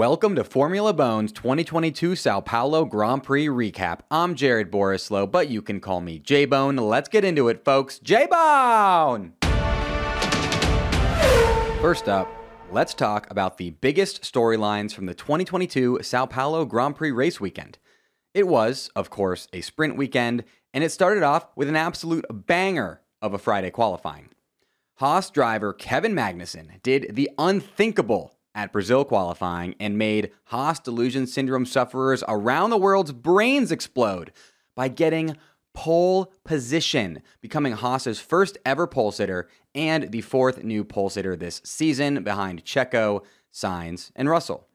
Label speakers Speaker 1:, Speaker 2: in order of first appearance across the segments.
Speaker 1: Welcome to Formula Bone's 2022 Sao Paulo Grand Prix recap. I'm Jared Borislow, but you can call me J Bone. Let's get into it, folks. J Bone! First up, let's talk about the biggest storylines from the 2022 Sao Paulo Grand Prix race weekend. It was, of course, a sprint weekend, and it started off with an absolute banger of a Friday qualifying. Haas driver Kevin Magnussen did the unthinkable at Brazil qualifying and made Haas delusion syndrome sufferers around the world's brains explode by getting pole position, becoming Haas's first ever pole sitter and the fourth new pole sitter this season behind Checo, Sainz, and Russell.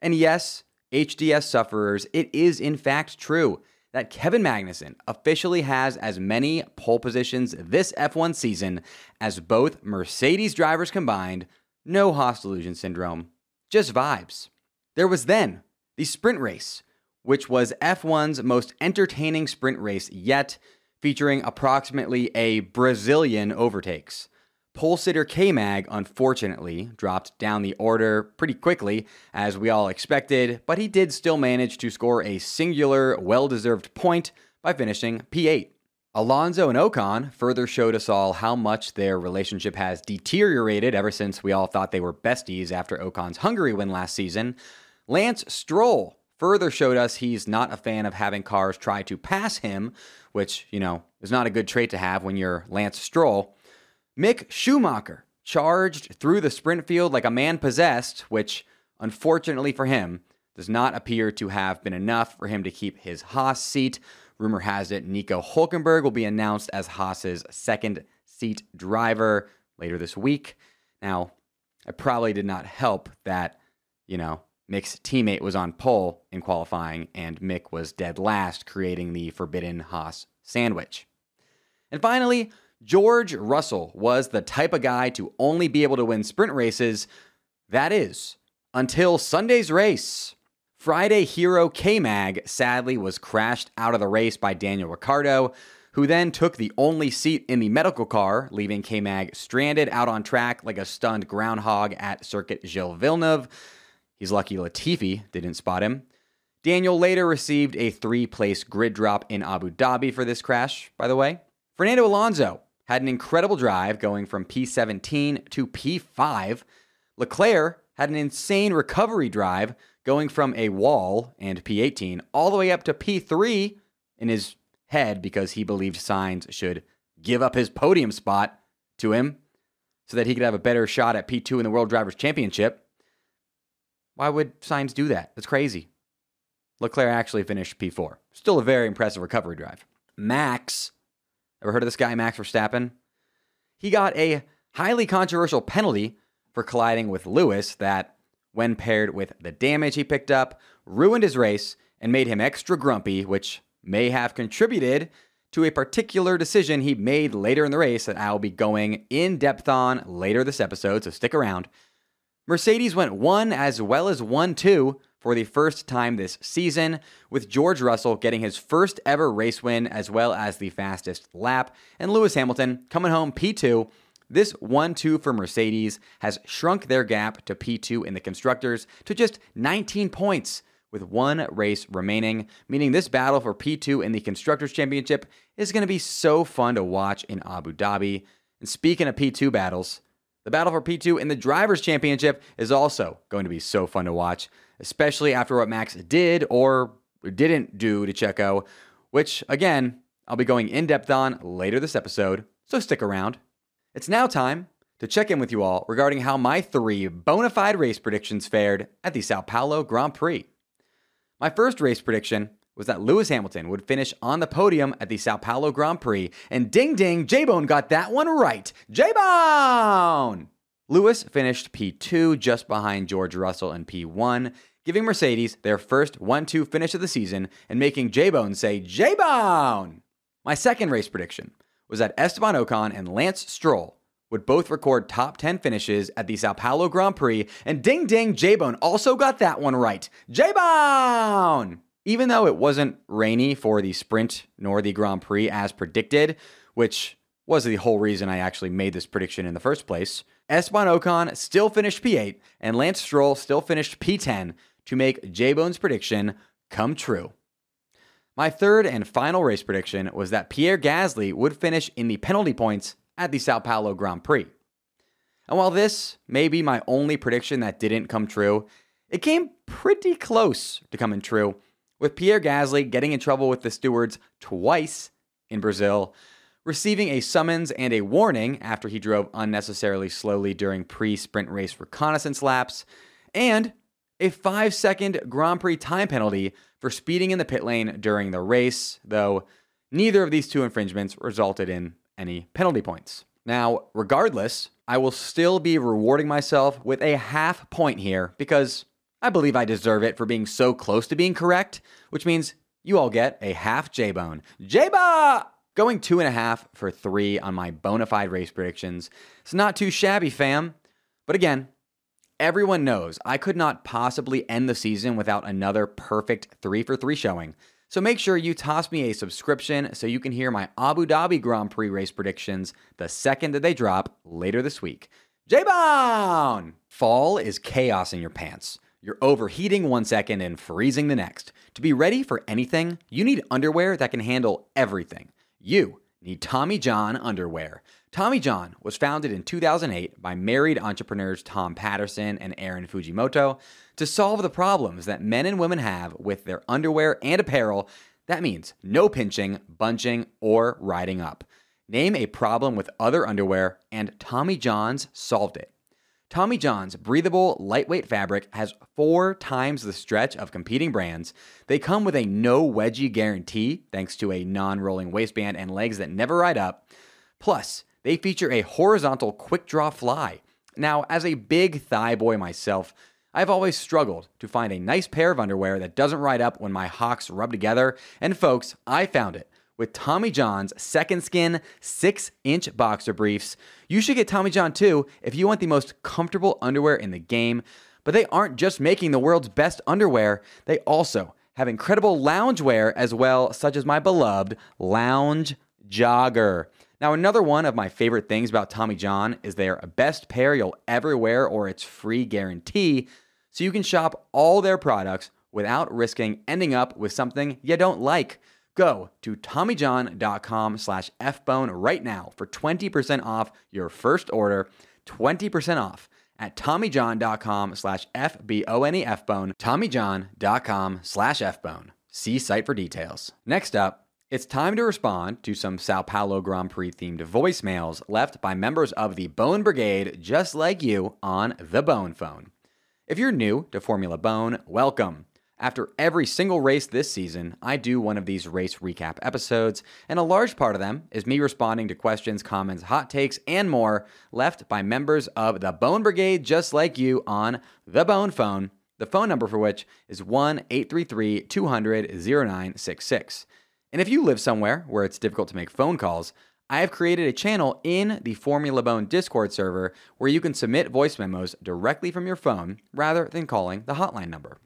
Speaker 1: And yes, HDS sufferers, it is in fact true that Kevin Magnussen officially has as many pole positions this F1 season as both Mercedes drivers combined no Haas delusion syndrome, just vibes. There was then the sprint race, which was F1's most entertaining sprint race yet, featuring approximately a Brazilian overtakes. Pole sitter K Mag, unfortunately, dropped down the order pretty quickly, as we all expected, but he did still manage to score a singular, well deserved point by finishing P8. Alonso and Ocon further showed us all how much their relationship has deteriorated ever since we all thought they were besties after Ocon's Hungary win last season. Lance Stroll further showed us he's not a fan of having cars try to pass him, which, you know, is not a good trait to have when you're Lance Stroll. Mick Schumacher charged through the sprint field like a man possessed, which, unfortunately for him, does not appear to have been enough for him to keep his Haas seat. Rumor has it Nico Hulkenberg will be announced as Haas's second seat driver later this week. Now, it probably did not help that, you know, Mick's teammate was on pole in qualifying and Mick was dead last, creating the forbidden Haas sandwich. And finally, George Russell was the type of guy to only be able to win sprint races. That is, until Sunday's race. Friday hero K Mag sadly was crashed out of the race by Daniel Ricciardo, who then took the only seat in the medical car, leaving K Mag stranded out on track like a stunned groundhog at Circuit Gilles Villeneuve. He's lucky Latifi didn't spot him. Daniel later received a three place grid drop in Abu Dhabi for this crash, by the way. Fernando Alonso had an incredible drive going from P17 to P5. Leclerc had an insane recovery drive going from a wall and P18 all the way up to P3 in his head because he believed Sainz should give up his podium spot to him so that he could have a better shot at P2 in the World Drivers' Championship. Why would Sainz do that? That's crazy. Leclerc actually finished P4. Still a very impressive recovery drive. Max, ever heard of this guy, Max Verstappen? He got a highly controversial penalty for colliding with Lewis that when paired with the damage he picked up, ruined his race and made him extra grumpy, which may have contributed to a particular decision he made later in the race that I'll be going in depth on later this episode, so stick around. Mercedes went 1 as well as 1 2 for the first time this season, with George Russell getting his first ever race win as well as the fastest lap, and Lewis Hamilton coming home P2 this 1 2 for Mercedes has shrunk their gap to P2 in the Constructors to just 19 points with one race remaining, meaning this battle for P2 in the Constructors' Championship is going to be so fun to watch in Abu Dhabi. And speaking of P2 battles, the battle for P2 in the Drivers' Championship is also going to be so fun to watch, especially after what Max did or didn't do to Checo, which, again, I'll be going in depth on later this episode, so stick around. It's now time to check in with you all regarding how my three bona fide race predictions fared at the Sao Paulo Grand Prix. My first race prediction was that Lewis Hamilton would finish on the podium at the Sao Paulo Grand Prix, and ding ding, J Bone got that one right. J Bone! Lewis finished P2 just behind George Russell in P1, giving Mercedes their first 1 2 finish of the season and making J Bone say J Bone! My second race prediction was that Esteban Ocon and Lance Stroll would both record top 10 finishes at the Sao Paulo Grand Prix, and ding ding, J-Bone also got that one right. J-Bone! Even though it wasn't rainy for the sprint nor the Grand Prix as predicted, which was the whole reason I actually made this prediction in the first place. Esteban Ocon still finished P8, and Lance Stroll still finished P10 to make J Bone's prediction come true. My third and final race prediction was that Pierre Gasly would finish in the penalty points at the Sao Paulo Grand Prix. And while this may be my only prediction that didn't come true, it came pretty close to coming true, with Pierre Gasly getting in trouble with the stewards twice in Brazil, receiving a summons and a warning after he drove unnecessarily slowly during pre sprint race reconnaissance laps, and a five second Grand Prix time penalty for speeding in the pit lane during the race, though neither of these two infringements resulted in any penalty points. Now, regardless, I will still be rewarding myself with a half point here because I believe I deserve it for being so close to being correct, which means you all get a half J Bone. J Ba! Going two and a half for three on my bona fide race predictions. It's not too shabby, fam. But again, everyone knows I could not possibly end the season without another perfect three for three showing. So make sure you toss me a subscription so you can hear my Abu Dhabi Grand Prix race predictions the second that they drop later this week. J Bone! Fall is chaos in your pants. You're overheating one second and freezing the next. To be ready for anything, you need underwear that can handle everything. You need Tommy John underwear. Tommy John was founded in 2008 by married entrepreneurs Tom Patterson and Aaron Fujimoto to solve the problems that men and women have with their underwear and apparel. That means no pinching, bunching, or riding up. Name a problem with other underwear, and Tommy John's solved it. Tommy John's breathable, lightweight fabric has four times the stretch of competing brands. They come with a no wedgie guarantee, thanks to a non rolling waistband and legs that never ride up. Plus, they feature a horizontal quick draw fly. Now, as a big thigh boy myself, I've always struggled to find a nice pair of underwear that doesn't ride up when my hocks rub together, and folks, I found it with Tommy John's second skin 6 inch boxer briefs. You should get Tommy John too if you want the most comfortable underwear in the game. But they aren't just making the world's best underwear, they also have incredible loungewear as well, such as my beloved Lounge Jogger. Now, another one of my favorite things about Tommy John is their best pair you'll ever wear or its free guarantee. So you can shop all their products without risking ending up with something you don't like. Go to TommyJohn.com slash FBone right now for 20% off your first order. 20% off at TommyJohn.com slash F-B-O-N-E F-Bone. TommyJohn.com slash F-Bone. See site for details. Next up, it's time to respond to some Sao Paulo Grand Prix themed voicemails left by members of the Bone Brigade just like you on the Bone Phone. If you're new to Formula Bone, welcome. After every single race this season, I do one of these race recap episodes, and a large part of them is me responding to questions, comments, hot takes, and more left by members of the Bone Brigade just like you on the Bone Phone, the phone number for which is 1 833 200 0966. And if you live somewhere where it's difficult to make phone calls, I have created a channel in the Formula Bone Discord server where you can submit voice memos directly from your phone rather than calling the hotline number.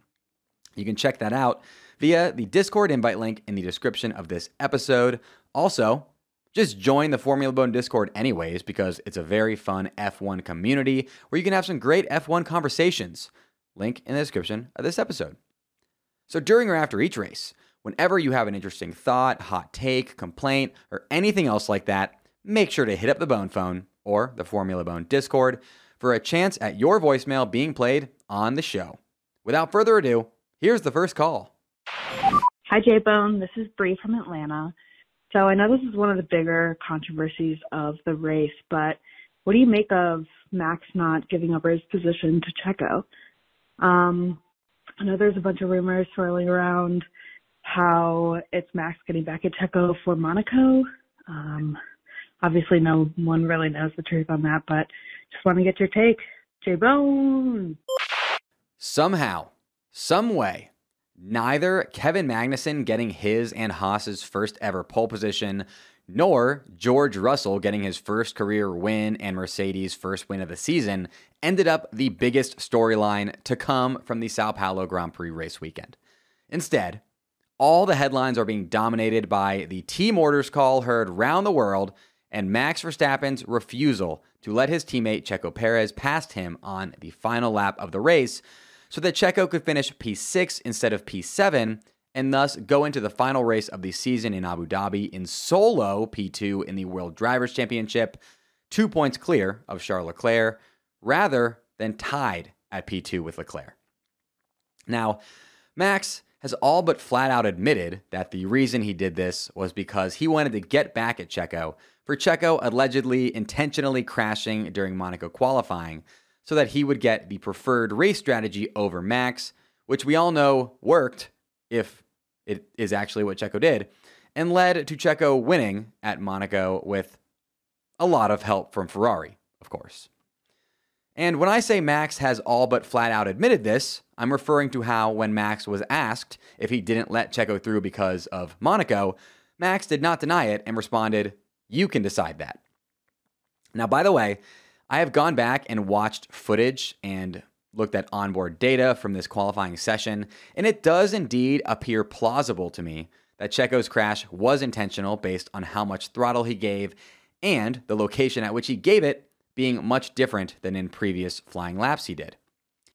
Speaker 1: You can check that out via the Discord invite link in the description of this episode. Also, just join the Formula Bone Discord anyways because it's a very fun F1 community where you can have some great F1 conversations. Link in the description of this episode. So during or after each race, whenever you have an interesting thought, hot take, complaint, or anything else like that, make sure to hit up the Bone Phone or the Formula Bone Discord for a chance at your voicemail being played on the show. Without further ado, Here's the first call.
Speaker 2: Hi, J Bone. This is Bree from Atlanta. So I know this is one of the bigger controversies of the race, but what do you make of Max not giving up his position to Checo? Um, I know there's a bunch of rumors swirling around how it's Max getting back at Checo for Monaco. Um, obviously, no one really knows the truth on that, but just want to get your take. J Bone.
Speaker 1: Somehow, some way, neither Kevin Magnussen getting his and Haas's first ever pole position, nor George Russell getting his first career win and Mercedes' first win of the season ended up the biggest storyline to come from the Sao Paulo Grand Prix race weekend. Instead, all the headlines are being dominated by the team orders call heard round the world and Max Verstappen's refusal to let his teammate Checo Perez pass him on the final lap of the race so that Checo could finish P6 instead of P7 and thus go into the final race of the season in Abu Dhabi in solo P2 in the World Drivers' Championship, two points clear of Charles Leclerc, rather than tied at P2 with Leclerc. Now, Max has all but flat out admitted that the reason he did this was because he wanted to get back at Checo for Checo allegedly intentionally crashing during Monaco qualifying so that he would get the preferred race strategy over Max, which we all know worked if it is actually what Checo did, and led to Checo winning at Monaco with a lot of help from Ferrari, of course. And when I say Max has all but flat out admitted this, I'm referring to how when Max was asked if he didn't let Checo through because of Monaco, Max did not deny it and responded, You can decide that. Now, by the way, I have gone back and watched footage and looked at onboard data from this qualifying session, and it does indeed appear plausible to me that Checo's crash was intentional based on how much throttle he gave and the location at which he gave it being much different than in previous flying laps he did.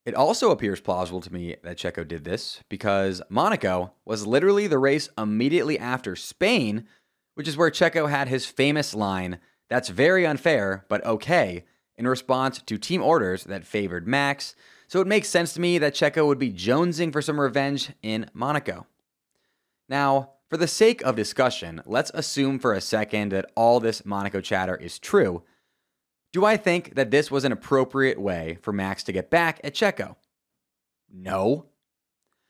Speaker 1: It also appears plausible to me that Checo did this because Monaco was literally the race immediately after Spain, which is where Checo had his famous line, That's very unfair, but okay, in response to team orders that favored Max, so it makes sense to me that Checo would be jonesing for some revenge in Monaco. Now, for the sake of discussion, let's assume for a second that all this Monaco chatter is true. Do I think that this was an appropriate way for Max to get back at Checo? No.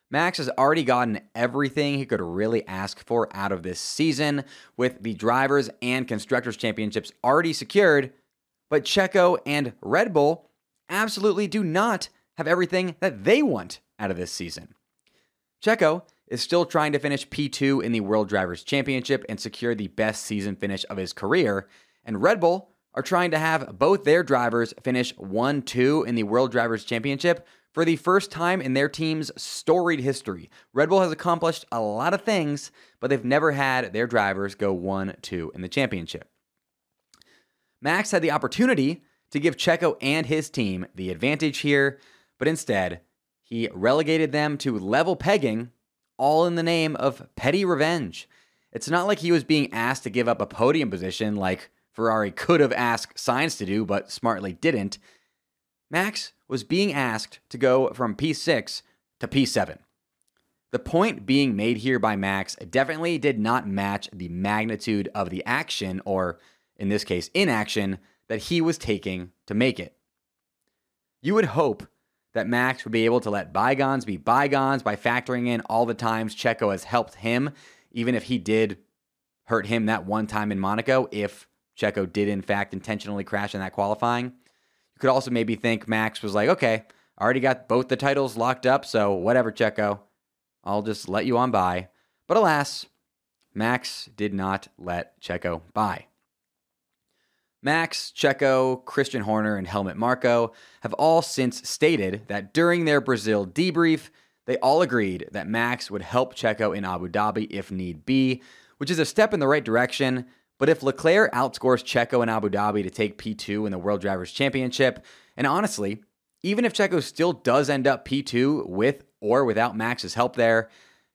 Speaker 1: Max has already gotten everything he could really ask for out of this season, with the Drivers' and Constructors' Championships already secured but Checo and Red Bull absolutely do not have everything that they want out of this season. Checo is still trying to finish P2 in the World Drivers' Championship and secure the best season finish of his career, and Red Bull are trying to have both their drivers finish 1 2 in the World Drivers' Championship for the first time in their team's storied history. Red Bull has accomplished a lot of things, but they've never had their drivers go 1 2 in the championship. Max had the opportunity to give Checo and his team the advantage here, but instead, he relegated them to level pegging, all in the name of petty revenge. It's not like he was being asked to give up a podium position like Ferrari could have asked Sainz to do, but smartly didn't. Max was being asked to go from P6 to P7. The point being made here by Max definitely did not match the magnitude of the action or in this case inaction, that he was taking to make it. You would hope that Max would be able to let bygones be bygones by factoring in all the times Checo has helped him, even if he did hurt him that one time in Monaco, if Checo did in fact intentionally crash in that qualifying. You could also maybe think Max was like, okay, I already got both the titles locked up, so whatever, Checo. I'll just let you on by. But alas, Max did not let Checo by. Max, Checo, Christian Horner, and Helmut Marko have all since stated that during their Brazil debrief, they all agreed that Max would help Checo in Abu Dhabi if need be, which is a step in the right direction. But if Leclerc outscores Checo in Abu Dhabi to take P2 in the World Drivers' Championship, and honestly, even if Checo still does end up P2 with or without Max's help there,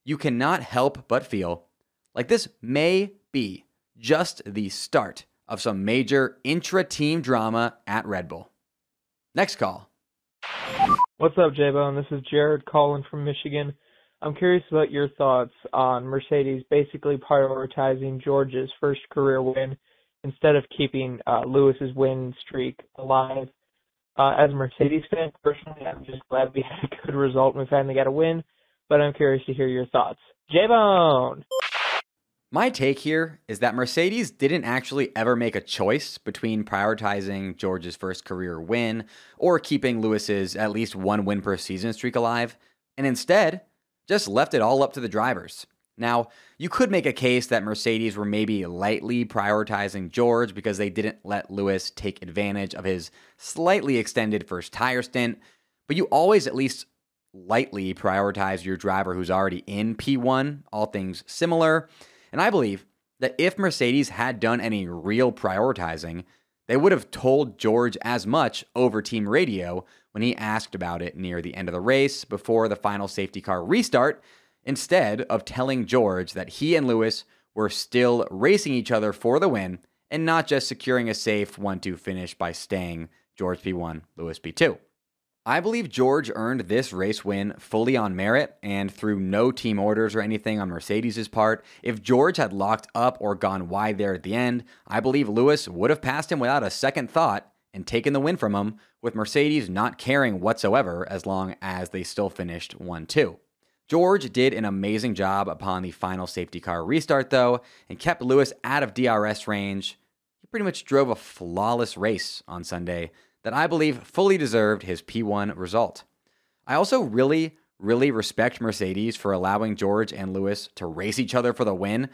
Speaker 1: you cannot help but feel like this may be just the start of some major intra team drama at Red Bull. Next call.
Speaker 3: What's up, J Bone? This is Jared calling from Michigan. I'm curious about your thoughts on Mercedes basically prioritizing George's first career win instead of keeping uh, Lewis's win streak alive. Uh, as a Mercedes fan, personally, I'm just glad we had a good result and we finally got a win, but I'm curious to hear your thoughts. J Bone!
Speaker 1: My take here is that Mercedes didn't actually ever make a choice between prioritizing George's first career win or keeping Lewis's at least one win per season streak alive, and instead just left it all up to the drivers. Now, you could make a case that Mercedes were maybe lightly prioritizing George because they didn't let Lewis take advantage of his slightly extended first tire stint, but you always at least lightly prioritize your driver who's already in P1, all things similar. And I believe that if Mercedes had done any real prioritizing, they would have told George as much over team radio when he asked about it near the end of the race before the final safety car restart, instead of telling George that he and Lewis were still racing each other for the win and not just securing a safe 1 2 finish by staying George P1, Lewis P2. I believe George earned this race win fully on merit and through no team orders or anything on Mercedes' part. If George had locked up or gone wide there at the end, I believe Lewis would have passed him without a second thought and taken the win from him, with Mercedes not caring whatsoever as long as they still finished 1 2. George did an amazing job upon the final safety car restart, though, and kept Lewis out of DRS range. He pretty much drove a flawless race on Sunday that I believe fully deserved his P1 result. I also really, really respect Mercedes for allowing George and Lewis to race each other for the win,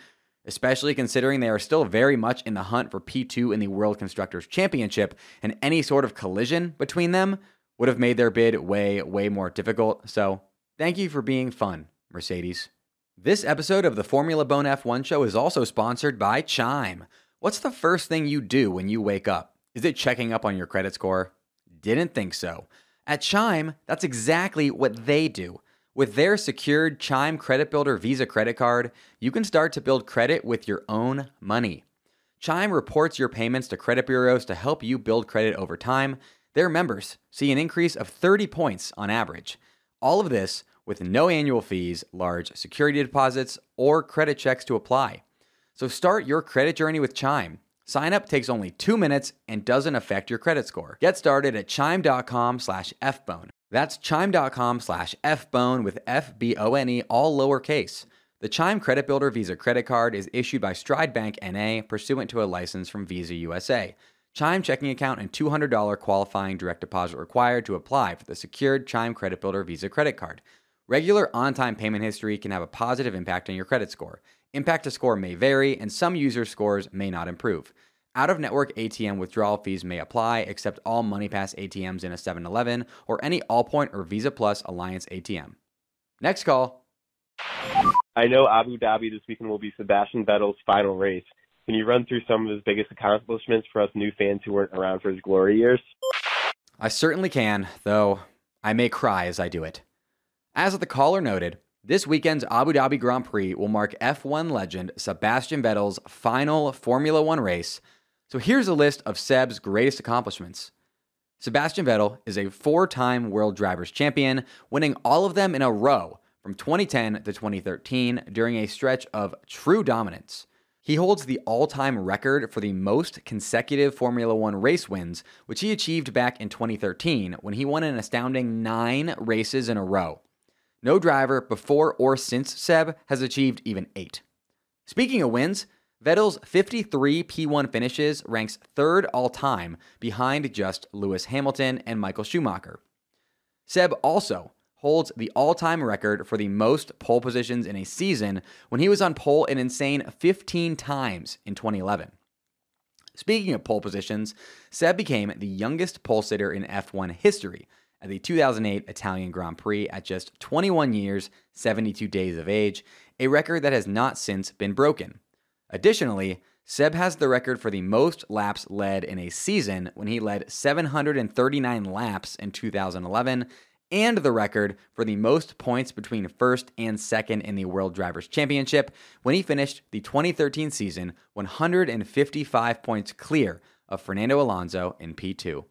Speaker 1: especially considering they are still very much in the hunt for P2 in the World Constructors Championship, and any sort of collision between them would have made their bid way, way more difficult. So Thank you for being fun, Mercedes. This episode of the Formula Bone F1 show is also sponsored by Chime. What's the first thing you do when you wake up? Is it checking up on your credit score? Didn't think so. At Chime, that's exactly what they do. With their secured Chime Credit Builder Visa credit card, you can start to build credit with your own money. Chime reports your payments to credit bureaus to help you build credit over time. Their members see an increase of 30 points on average. All of this with no annual fees, large security deposits, or credit checks to apply. So start your credit journey with Chime. Sign up takes only two minutes and doesn't affect your credit score. Get started at chime.com slash fbone. That's chime.com slash fbone with F-B-O-N-E, all lowercase. The Chime Credit Builder Visa credit card is issued by Stride Bank NA pursuant to a license from Visa USA. Chime checking account and $200 qualifying direct deposit required to apply for the secured Chime Credit Builder Visa credit card. Regular on time payment history can have a positive impact on your credit score. Impact to score may vary, and some user scores may not improve. Out of network ATM withdrawal fees may apply, except all MoneyPass ATMs in a 7 Eleven or any Allpoint or Visa Plus Alliance ATM. Next call.
Speaker 4: I know Abu Dhabi this weekend will be Sebastian Vettel's final race. Can you run through some of his biggest accomplishments for us new fans who weren't around for his glory years?
Speaker 1: I certainly can, though I may cry as I do it. As the caller noted, this weekend's Abu Dhabi Grand Prix will mark F1 legend Sebastian Vettel's final Formula One race. So here's a list of Seb's greatest accomplishments. Sebastian Vettel is a four time World Drivers' Champion, winning all of them in a row from 2010 to 2013 during a stretch of true dominance. He holds the all time record for the most consecutive Formula One race wins, which he achieved back in 2013 when he won an astounding nine races in a row. No driver before or since Seb has achieved even eight. Speaking of wins, Vettel's 53 P1 finishes ranks third all time behind just Lewis Hamilton and Michael Schumacher. Seb also holds the all time record for the most pole positions in a season when he was on pole an insane 15 times in 2011. Speaking of pole positions, Seb became the youngest pole sitter in F1 history at the 2008 Italian Grand Prix at just 21 years, 72 days of age, a record that has not since been broken. Additionally, Seb has the record for the most laps led in a season when he led 739 laps in 2011 and the record for the most points between first and second in the World Drivers' Championship when he finished the 2013 season 155 points clear of Fernando Alonso in P2.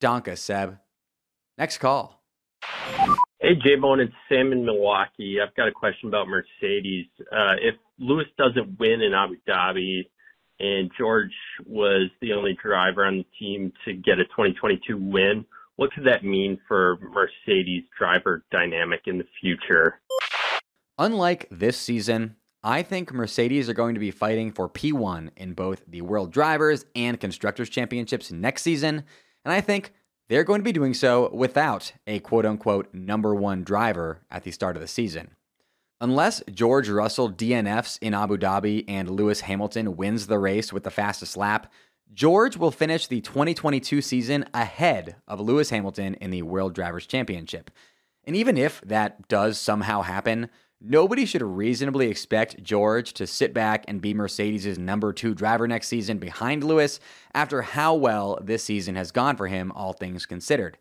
Speaker 1: Donka, Seb. Next call.
Speaker 5: Hey, J Bone, it's Sam in Milwaukee. I've got a question about Mercedes. Uh, if Lewis doesn't win in Abu Dhabi and George was the only driver on the team to get a 2022 win, what could that mean for Mercedes driver dynamic in the future?
Speaker 1: Unlike this season, I think Mercedes are going to be fighting for P1 in both the World Drivers and Constructors Championships next season, and I think they're going to be doing so without a quote unquote number one driver at the start of the season. Unless George Russell DNFs in Abu Dhabi and Lewis Hamilton wins the race with the fastest lap, George will finish the 2022 season ahead of Lewis Hamilton in the World Drivers' Championship. And even if that does somehow happen, nobody should reasonably expect George to sit back and be Mercedes' number two driver next season behind Lewis after how well this season has gone for him, all things considered.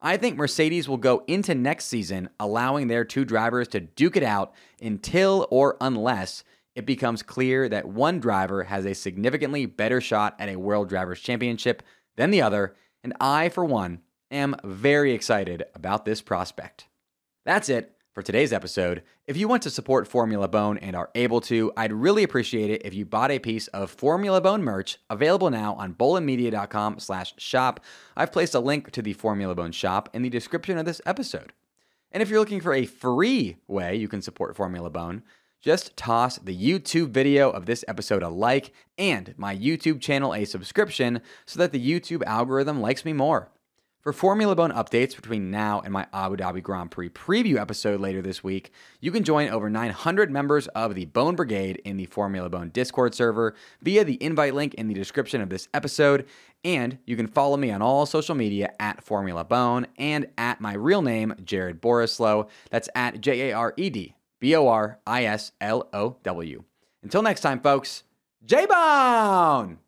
Speaker 1: I think Mercedes will go into next season allowing their two drivers to duke it out until or unless it becomes clear that one driver has a significantly better shot at a World Drivers' Championship than the other, and I, for one, am very excited about this prospect. That's it for today's episode. If you want to support Formula Bone and are able to, I'd really appreciate it if you bought a piece of Formula Bone merch available now on bowlinmedia.com slash shop. I've placed a link to the Formula Bone shop in the description of this episode. And if you're looking for a free way you can support Formula Bone, just toss the YouTube video of this episode a like and my YouTube channel a subscription so that the YouTube algorithm likes me more. For Formula Bone updates between now and my Abu Dhabi Grand Prix preview episode later this week, you can join over 900 members of the Bone Brigade in the Formula Bone Discord server via the invite link in the description of this episode. And you can follow me on all social media at Formula Bone and at my real name, Jared Borislow. That's at J A R E D B O R I S L O W. Until next time, folks, J Bone!